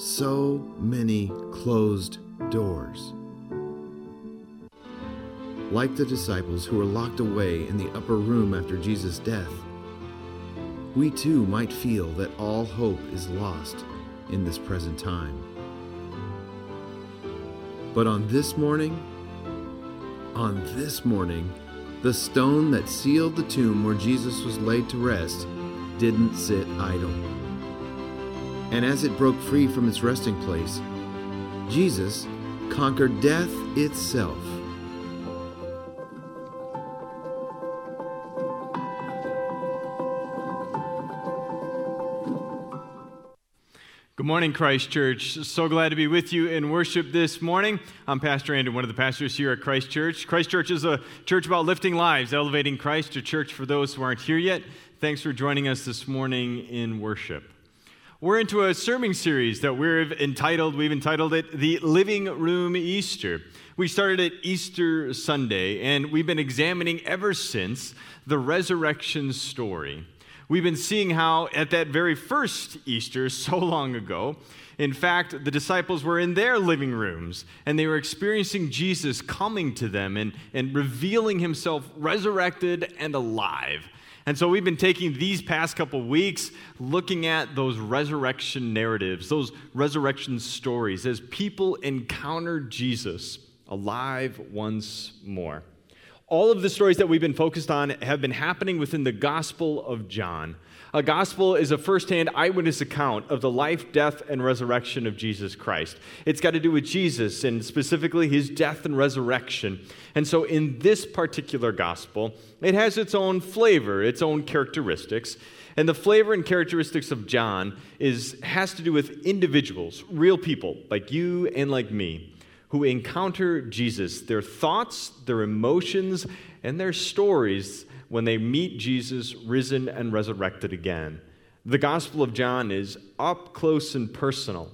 so many closed doors. Like the disciples who were locked away in the upper room after Jesus' death, we too might feel that all hope is lost in this present time. But on this morning, on this morning, the stone that sealed the tomb where Jesus was laid to rest didn't sit idle. And as it broke free from its resting place, Jesus conquered death itself. Good morning, Christ Church. So glad to be with you in worship this morning. I'm Pastor Andrew, one of the pastors here at Christ Church. Christ Church is a church about lifting lives, elevating Christ, a church for those who aren't here yet. Thanks for joining us this morning in worship. We're into a sermon series that we've entitled, we've entitled it The Living Room Easter. We started at Easter Sunday, and we've been examining ever since the resurrection story. We've been seeing how, at that very first Easter, so long ago, in fact, the disciples were in their living rooms and they were experiencing Jesus coming to them and, and revealing himself resurrected and alive. And so we've been taking these past couple weeks looking at those resurrection narratives, those resurrection stories, as people encounter Jesus alive once more. All of the stories that we've been focused on have been happening within the Gospel of John. A gospel is a firsthand eyewitness account of the life, death, and resurrection of Jesus Christ. It's got to do with Jesus and specifically his death and resurrection. And so, in this particular gospel, it has its own flavor, its own characteristics. And the flavor and characteristics of John is, has to do with individuals, real people like you and like me who encounter Jesus, their thoughts, their emotions, and their stories when they meet Jesus risen and resurrected again. The Gospel of John is up close and personal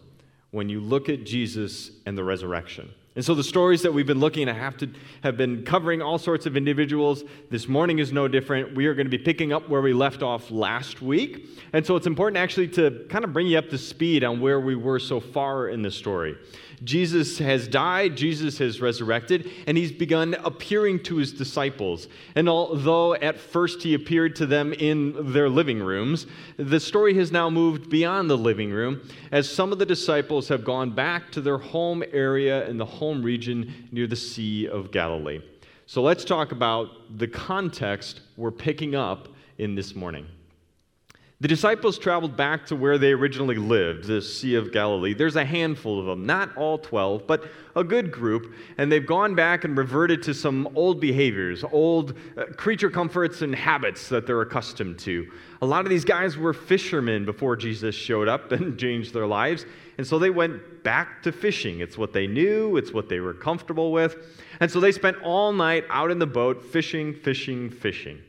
when you look at Jesus and the resurrection. And so the stories that we've been looking at have to have been covering all sorts of individuals. This morning is no different. We are going to be picking up where we left off last week. And so it's important actually to kind of bring you up to speed on where we were so far in the story. Jesus has died, Jesus has resurrected, and he's begun appearing to his disciples. And although at first he appeared to them in their living rooms, the story has now moved beyond the living room as some of the disciples have gone back to their home area in the home region near the Sea of Galilee. So let's talk about the context we're picking up in this morning. The disciples traveled back to where they originally lived, the Sea of Galilee. There's a handful of them, not all 12, but a good group, and they've gone back and reverted to some old behaviors, old uh, creature comforts and habits that they're accustomed to. A lot of these guys were fishermen before Jesus showed up and changed their lives, and so they went back to fishing. It's what they knew, it's what they were comfortable with. And so they spent all night out in the boat fishing, fishing, fishing.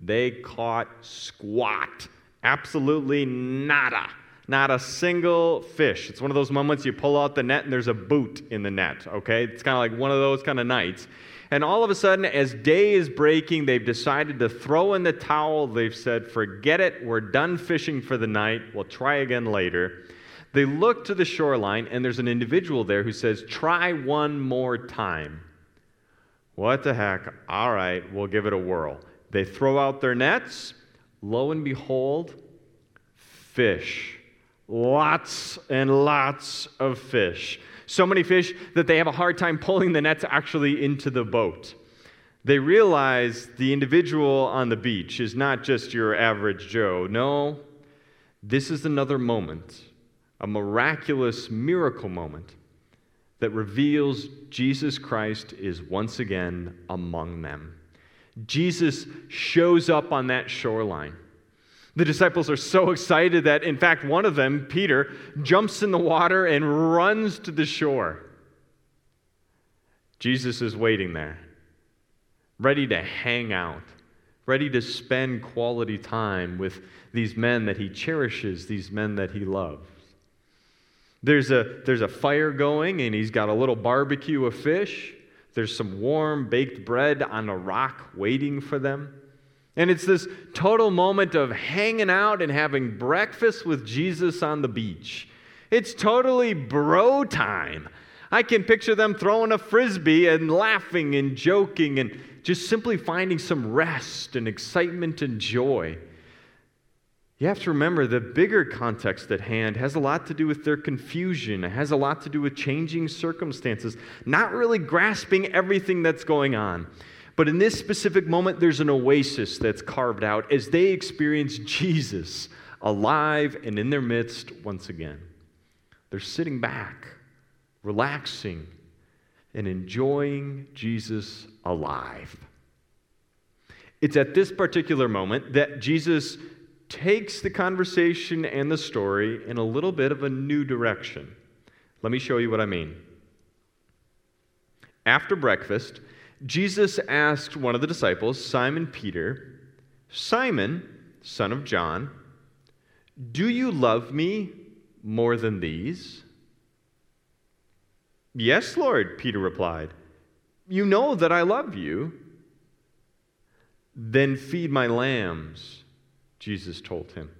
They caught squat Absolutely nada. Not a single fish. It's one of those moments you pull out the net and there's a boot in the net, okay? It's kind of like one of those kind of nights. And all of a sudden, as day is breaking, they've decided to throw in the towel. They've said, forget it, we're done fishing for the night, we'll try again later. They look to the shoreline, and there's an individual there who says, try one more time. What the heck? All right, we'll give it a whirl. They throw out their nets. Lo and behold, fish. Lots and lots of fish. So many fish that they have a hard time pulling the nets actually into the boat. They realize the individual on the beach is not just your average Joe. No, this is another moment, a miraculous miracle moment that reveals Jesus Christ is once again among them. Jesus shows up on that shoreline. The disciples are so excited that, in fact, one of them, Peter, jumps in the water and runs to the shore. Jesus is waiting there, ready to hang out, ready to spend quality time with these men that he cherishes, these men that he loves. There's a, there's a fire going, and he's got a little barbecue of fish. There's some warm baked bread on a rock waiting for them. And it's this total moment of hanging out and having breakfast with Jesus on the beach. It's totally bro time. I can picture them throwing a frisbee and laughing and joking and just simply finding some rest and excitement and joy. You have to remember the bigger context at hand has a lot to do with their confusion. It has a lot to do with changing circumstances, not really grasping everything that's going on. But in this specific moment, there's an oasis that's carved out as they experience Jesus alive and in their midst once again. They're sitting back, relaxing, and enjoying Jesus alive. It's at this particular moment that Jesus takes the conversation and the story in a little bit of a new direction. Let me show you what I mean. After breakfast, Jesus asked one of the disciples, Simon Peter, Simon, son of John, do you love me more than these? Yes, Lord, Peter replied. You know that I love you. Then feed my lambs, Jesus told him.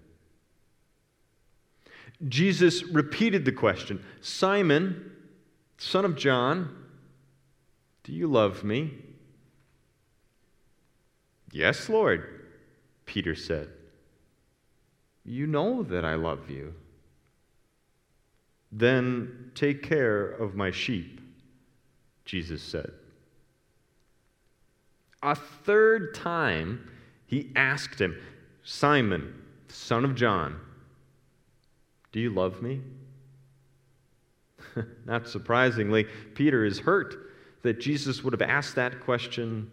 Jesus repeated the question Simon, son of John, do you love me? Yes, Lord, Peter said. You know that I love you. Then take care of my sheep, Jesus said. A third time, he asked him, Simon, son of John, do you love me? Not surprisingly, Peter is hurt that Jesus would have asked that question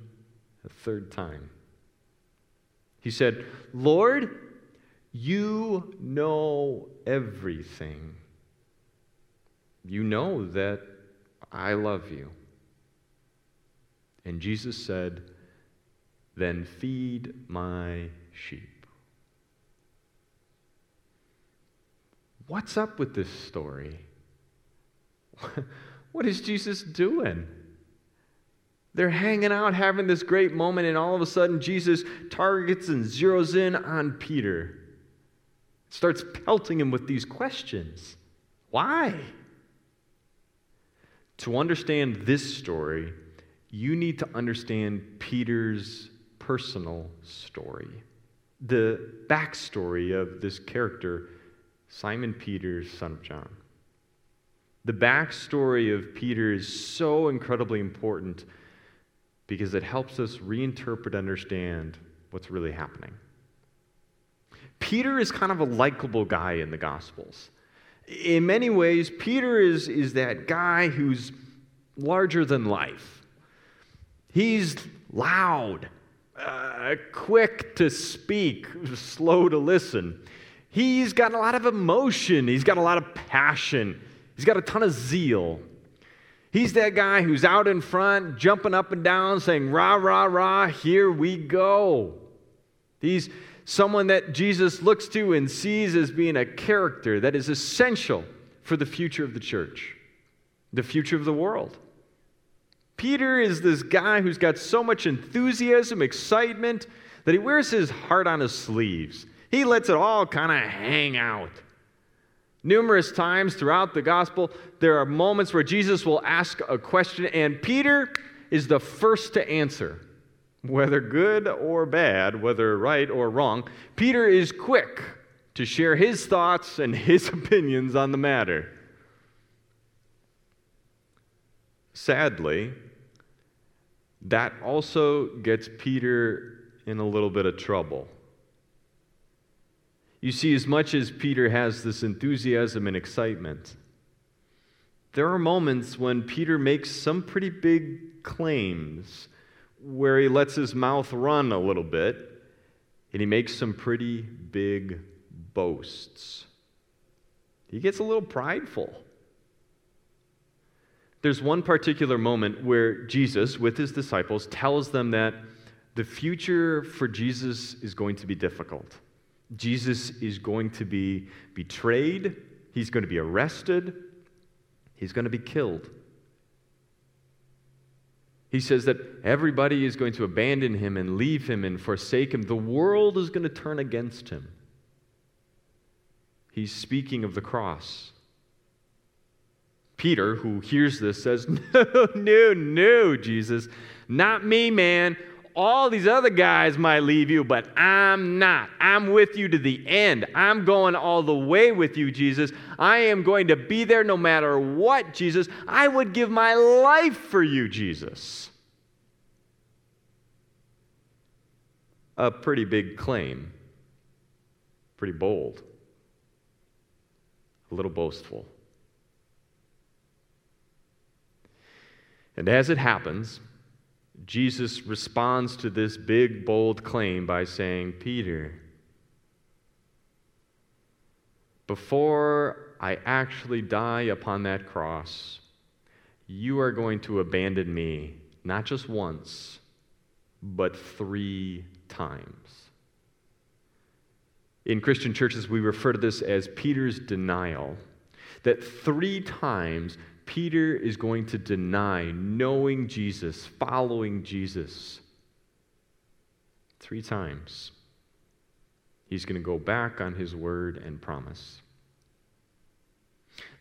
a third time. He said, Lord, you know everything. You know that I love you. And Jesus said, Then feed my sheep. What's up with this story? what is Jesus doing? They're hanging out, having this great moment, and all of a sudden, Jesus targets and zeroes in on Peter starts pelting him with these questions. Why? To understand this story, you need to understand Peter's personal story, the backstory of this character, Simon Peter's son of John. The backstory of Peter is so incredibly important because it helps us reinterpret, and understand what's really happening. Peter is kind of a likable guy in the Gospels. In many ways, Peter is, is that guy who's larger than life. He's loud, uh, quick to speak, slow to listen. He's got a lot of emotion, he's got a lot of passion, he's got a ton of zeal. He's that guy who's out in front, jumping up and down, saying, rah, rah, rah, here we go. He's, someone that Jesus looks to and sees as being a character that is essential for the future of the church, the future of the world. Peter is this guy who's got so much enthusiasm, excitement, that he wears his heart on his sleeves. He lets it all kind of hang out. Numerous times throughout the gospel, there are moments where Jesus will ask a question, and Peter is the first to answer whether good or bad, whether right or wrong, Peter is quick to share his thoughts and his opinions on the matter. Sadly, that also gets Peter in a little bit of trouble. You see, as much as Peter has this enthusiasm and excitement, there are moments when Peter makes some pretty big claims where he lets his mouth run a little bit and he makes some pretty big boasts. He gets a little prideful. There's one particular moment where Jesus, with his disciples, tells them that the future for Jesus is going to be difficult. Jesus is going to be betrayed, he's going to be arrested, he's going to be killed. He says that everybody is going to abandon him and leave him and forsake him. The world is going to turn against him. He's speaking of the cross. Peter, who hears this, says, No, no, no, Jesus. Not me, man. All these other guys might leave you, but I'm not. I'm with you to the end. I'm going all the way with you, Jesus. I am going to be there no matter what, Jesus. I would give my life for you, Jesus. A pretty big claim, pretty bold, a little boastful. And as it happens, Jesus responds to this big, bold claim by saying, Peter, before I actually die upon that cross, you are going to abandon me not just once, but three times. In Christian churches, we refer to this as Peter's denial. That three times Peter is going to deny knowing Jesus, following Jesus. Three times. He's going to go back on his word and promise.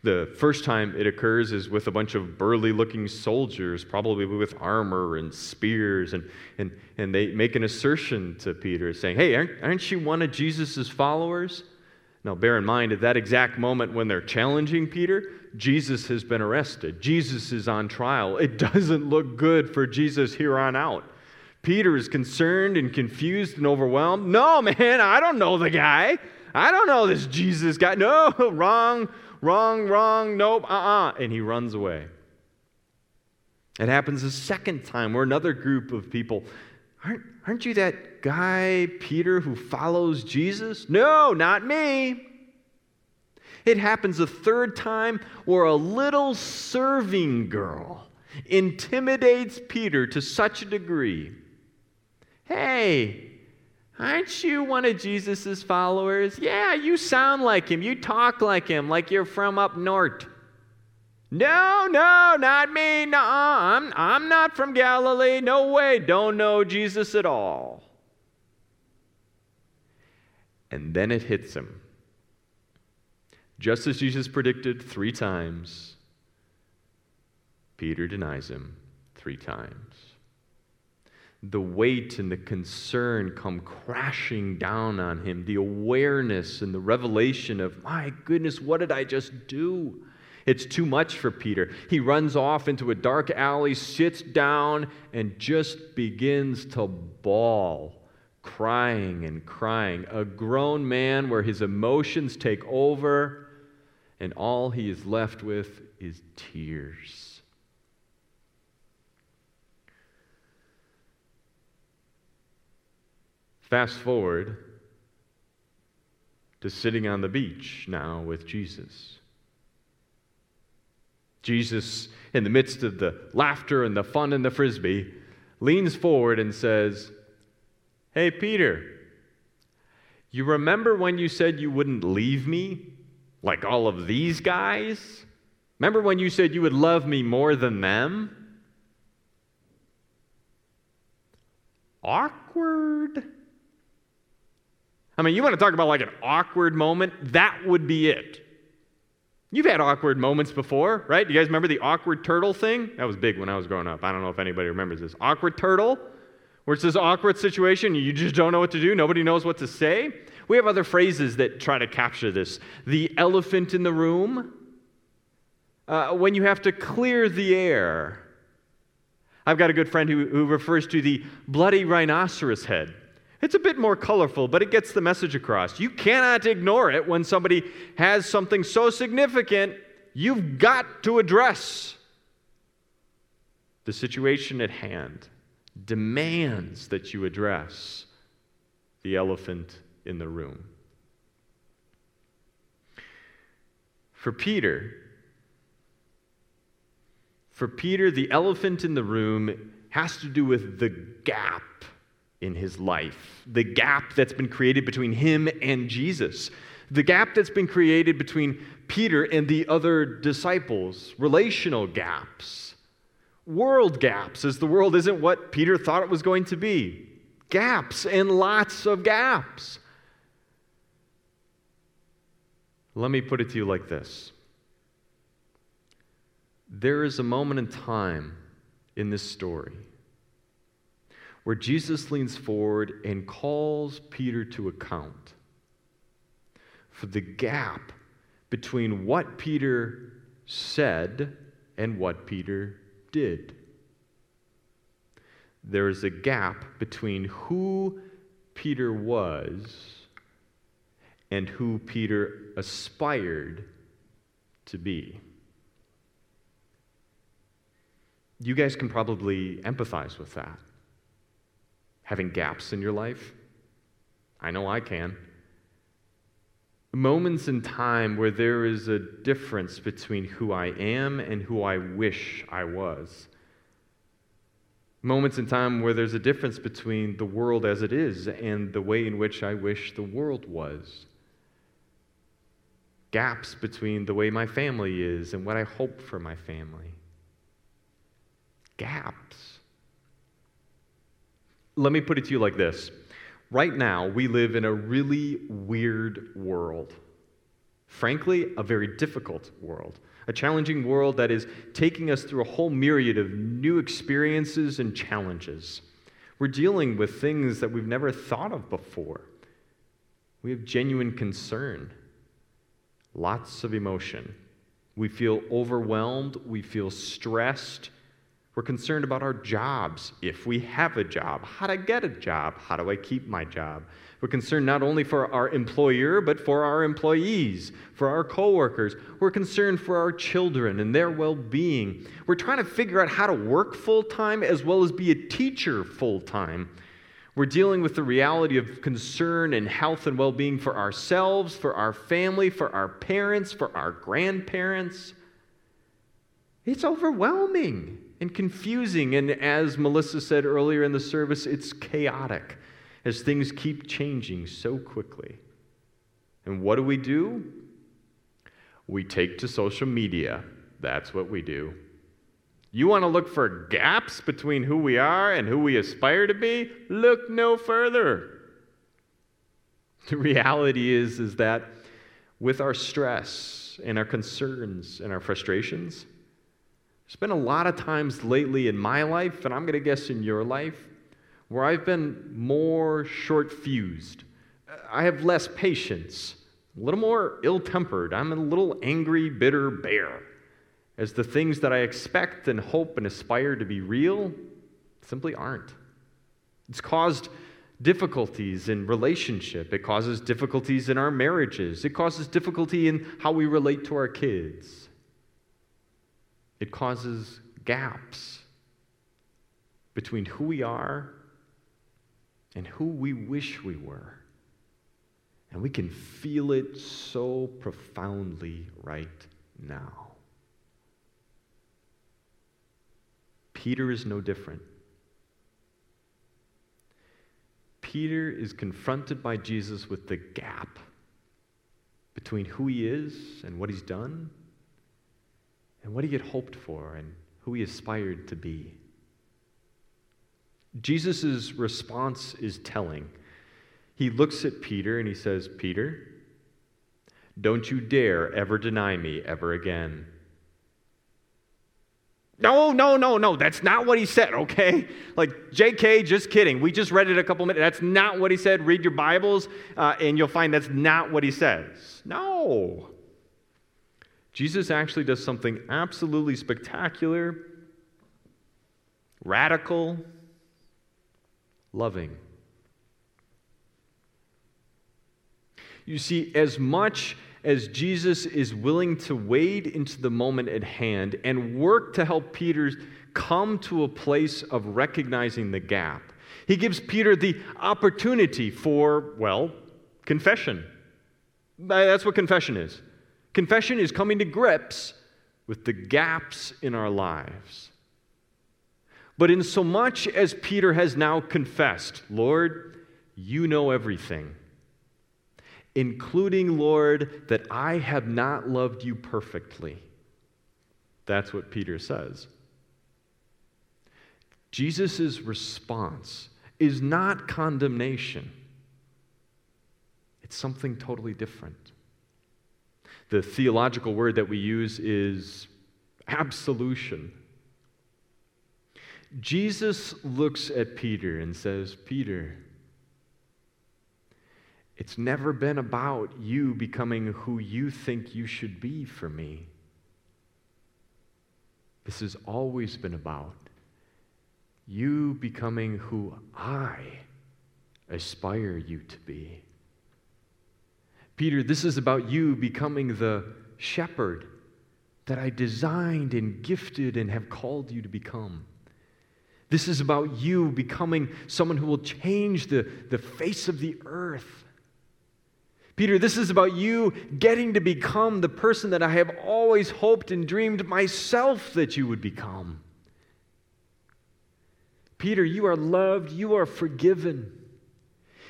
The first time it occurs is with a bunch of burly looking soldiers, probably with armor and spears, and, and, and they make an assertion to Peter saying, Hey, aren't, aren't you one of Jesus' followers? Now, bear in mind, at that exact moment when they're challenging Peter, Jesus has been arrested. Jesus is on trial. It doesn't look good for Jesus here on out. Peter is concerned and confused and overwhelmed. No, man, I don't know the guy. I don't know this Jesus guy. No, wrong, wrong, wrong, nope, uh uh-uh. uh. And he runs away. It happens a second time where another group of people, aren't, aren't you that guy, Peter, who follows Jesus? No, not me. It happens a third time where a little serving girl intimidates Peter to such a degree. Hey, aren't you one of Jesus' followers? Yeah, you sound like him. You talk like him, like you're from up north. No, no, not me. No, I'm, I'm not from Galilee. No way. Don't know Jesus at all. And then it hits him. Just as Jesus predicted three times, Peter denies him three times. The weight and the concern come crashing down on him. The awareness and the revelation of, my goodness, what did I just do? It's too much for Peter. He runs off into a dark alley, sits down, and just begins to bawl crying and crying. A grown man where his emotions take over, and all he is left with is tears. Fast forward to sitting on the beach now with Jesus. Jesus, in the midst of the laughter and the fun and the frisbee, leans forward and says, Hey, Peter, you remember when you said you wouldn't leave me like all of these guys? Remember when you said you would love me more than them? Awkward. I mean, you want to talk about like an awkward moment? That would be it. You've had awkward moments before, right? Do you guys remember the awkward turtle thing? That was big when I was growing up. I don't know if anybody remembers this. Awkward turtle where it's this awkward situation, you just don't know what to do, nobody knows what to say. We have other phrases that try to capture this. The elephant in the room, uh, when you have to clear the air. I've got a good friend who, who refers to the bloody rhinoceros head. It's a bit more colorful, but it gets the message across. You cannot ignore it when somebody has something so significant, you've got to address the situation at hand demands that you address the elephant in the room. For Peter, for Peter, the elephant in the room has to do with the gap in his life, the gap that's been created between him and Jesus, the gap that's been created between Peter and the other disciples, relational gaps world gaps, as the world isn't what Peter thought it was going to be. Gaps and lots of gaps. Let me put it to you like this there is a moment in time in this story where Jesus leans forward and calls Peter to account for the gap between what Peter said and what Peter did. There is a gap between who Peter was and who Peter aspired to be. You guys can probably empathize with that. Having gaps in your life. I know I can. Moments in time where there is a difference between who I am and who I wish I was. Moments in time where there's a difference between the world as it is and the way in which I wish the world was. Gaps between the way my family is and what I hope for my family gaps. Let me put it to you like this right now, we live in a really weird world. Frankly, a very difficult world. A challenging world that is taking us through a whole myriad of new experiences and challenges. We're dealing with things that we've never thought of before. We have genuine concern, lots of emotion. We feel overwhelmed, we feel stressed, we're concerned about our jobs, if we have a job, how to get a job, how do I keep my job. We're concerned not only for our employer, but for our employees, for our coworkers. We're concerned for our children and their well being. We're trying to figure out how to work full time as well as be a teacher full time. We're dealing with the reality of concern and health and well being for ourselves, for our family, for our parents, for our grandparents. It's overwhelming and confusing. And as Melissa said earlier in the service, it's chaotic as things keep changing so quickly. And what do we do? We take to social media. That's what we do. You want to look for gaps between who we are and who we aspire to be? Look no further. The reality is, is that with our stress and our concerns and our frustrations, there's been a lot of times lately in my life, and I'm going to guess in your life, where I've been more short fused. I have less patience, a little more ill tempered. I'm a little angry, bitter bear. As the things that I expect and hope and aspire to be real simply aren't. It's caused difficulties in relationship. It causes difficulties in our marriages. It causes difficulty in how we relate to our kids. It causes gaps between who we are and who we wish we were. And we can feel it so profoundly right now. Peter is no different. Peter is confronted by Jesus with the gap between who he is and what he's done and what he had hoped for and who he aspired to be. Jesus' response is telling. He looks at Peter and he says, Peter, don't you dare ever deny me ever again. No, no, no, no. That's not what he said, okay? Like, JK, just kidding. We just read it a couple minutes. That's not what he said. Read your Bibles, uh, and you'll find that's not what he says. No. Jesus actually does something absolutely spectacular, radical, loving. You see, as much as Jesus is willing to wade into the moment at hand and work to help Peter come to a place of recognizing the gap, he gives Peter the opportunity for, well, confession. That's what confession is. Confession is coming to grips with the gaps in our lives. But in so much as Peter has now confessed, Lord, you know everything, including, Lord, that I have not loved you perfectly. That's what Peter says. Jesus' response is not condemnation, it's something totally different. The theological word that we use is absolution. Jesus looks at Peter and says, Peter, it's never been about you becoming who you think you should be for me. This has always been about you becoming who I aspire you to be. Peter, this is about you becoming the shepherd that I designed and gifted and have called you to become. This is about you becoming someone who will change the, the face of the earth. Peter, this is about you getting to become the person that I have always hoped and dreamed myself that you would become. Peter, you are loved, you are forgiven,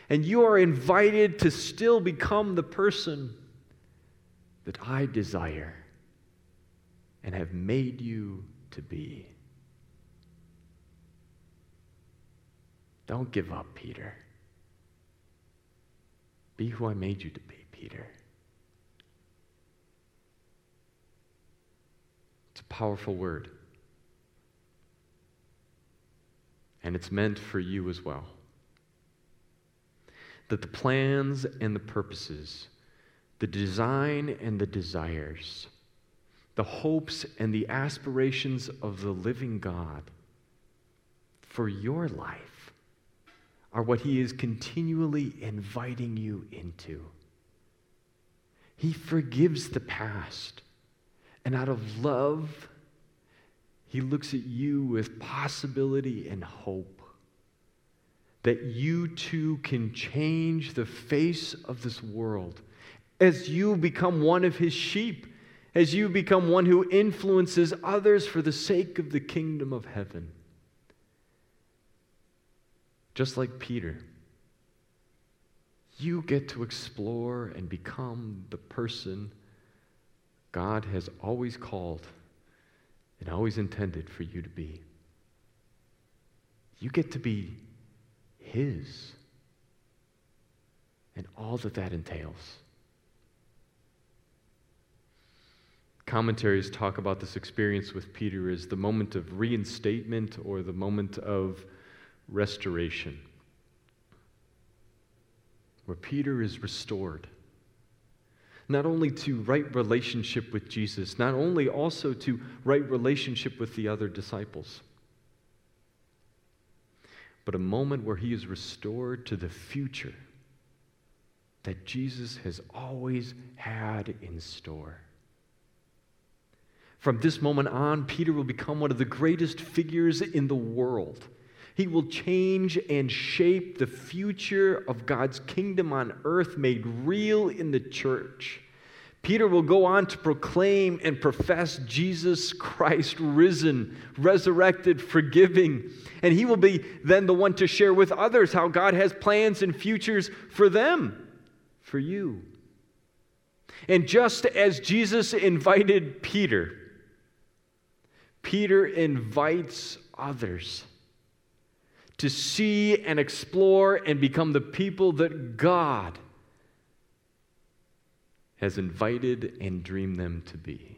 and you are invited to still become the person that I desire and have made you to be. Don't give up, Peter. Be who I made you to be, Peter. It's a powerful word. And it's meant for you as well. That the plans and the purposes, the design and the desires, the hopes and the aspirations of the living God for your life are what He is continually inviting you into. He forgives the past, and out of love, He looks at you with possibility and hope that you too can change the face of this world as you become one of His sheep as you become one who influences others for the sake of the kingdom of heaven. Just like Peter, you get to explore and become the person God has always called and always intended for you to be. You get to be His and all that that entails. Commentaries talk about this experience with Peter as the moment of reinstatement or the moment of restoration, where Peter is restored. Not only to right relationship with Jesus, not only also to right relationship with the other disciples, but a moment where he is restored to the future that Jesus has always had in store. From this moment on, Peter will become one of the greatest figures in the world. He will change and shape the future of God's kingdom on earth made real in the church. Peter will go on to proclaim and profess Jesus Christ risen, resurrected, forgiving. And he will be then the one to share with others how God has plans and futures for them, for you. And just as Jesus invited Peter, Peter invites others to see and explore and become the people that God has invited and dreamed them to be.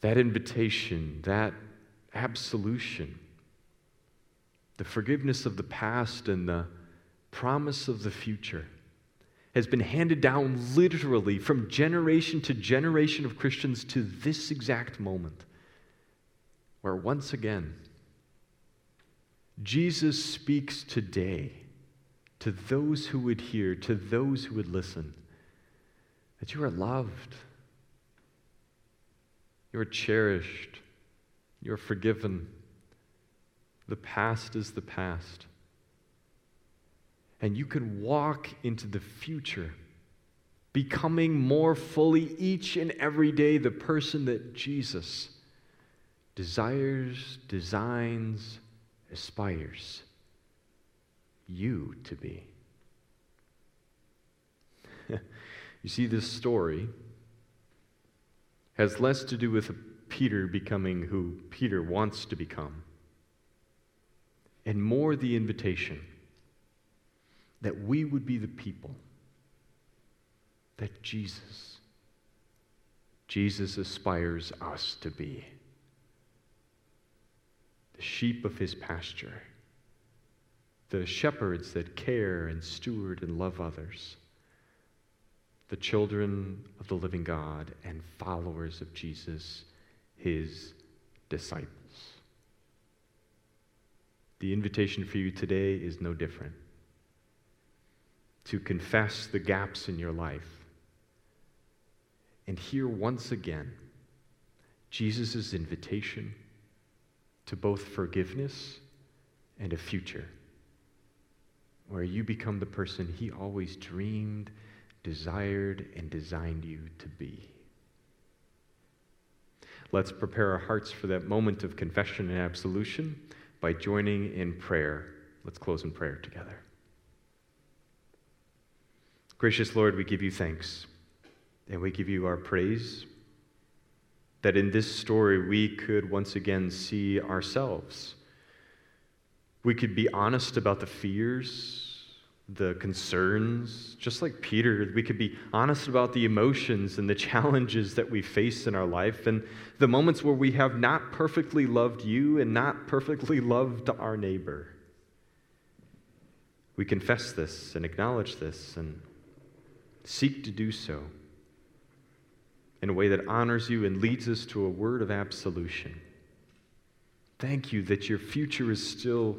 That invitation, that absolution, the forgiveness of the past and the promise of the future has been handed down literally from generation to generation of Christians to this exact moment, where once again, Jesus speaks today to those who would hear, to those who would listen, that you are loved, you are cherished, you are forgiven. The past is the past. And you can walk into the future, becoming more fully each and every day the person that Jesus desires, designs, aspires you to be. you see, this story has less to do with Peter becoming who Peter wants to become, and more the invitation that we would be the people that Jesus Jesus aspires us to be the sheep of his pasture, the shepherds that care and steward and love others, the children of the living God and followers of Jesus, his disciples. The invitation for you today is no different to confess the gaps in your life and hear once again Jesus' invitation to both forgiveness and a future where you become the person he always dreamed, desired, and designed you to be. Let's prepare our hearts for that moment of confession and absolution by joining in prayer. Let's close in prayer together. Gracious Lord, we give you thanks and we give you our praise that in this story we could once again see ourselves. We could be honest about the fears, the concerns, just like Peter. We could be honest about the emotions and the challenges that we face in our life and the moments where we have not perfectly loved you and not perfectly loved our neighbor. We confess this and acknowledge this and seek to do so in a way that honors you and leads us to a word of absolution. Thank you that your future is still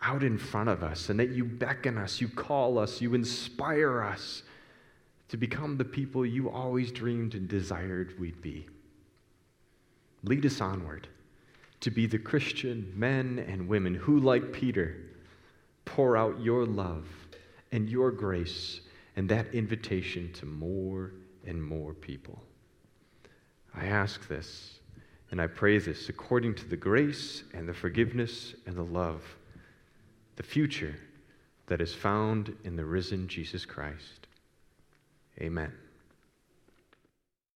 out in front of us and that you beckon us, you call us, you inspire us to become the people you always dreamed and desired we'd be. Lead us onward to be the Christian men and women who, like Peter, pour out your love and your grace and that invitation to more and more people. I ask this and I pray this according to the grace and the forgiveness and the love, the future that is found in the risen Jesus Christ. Amen.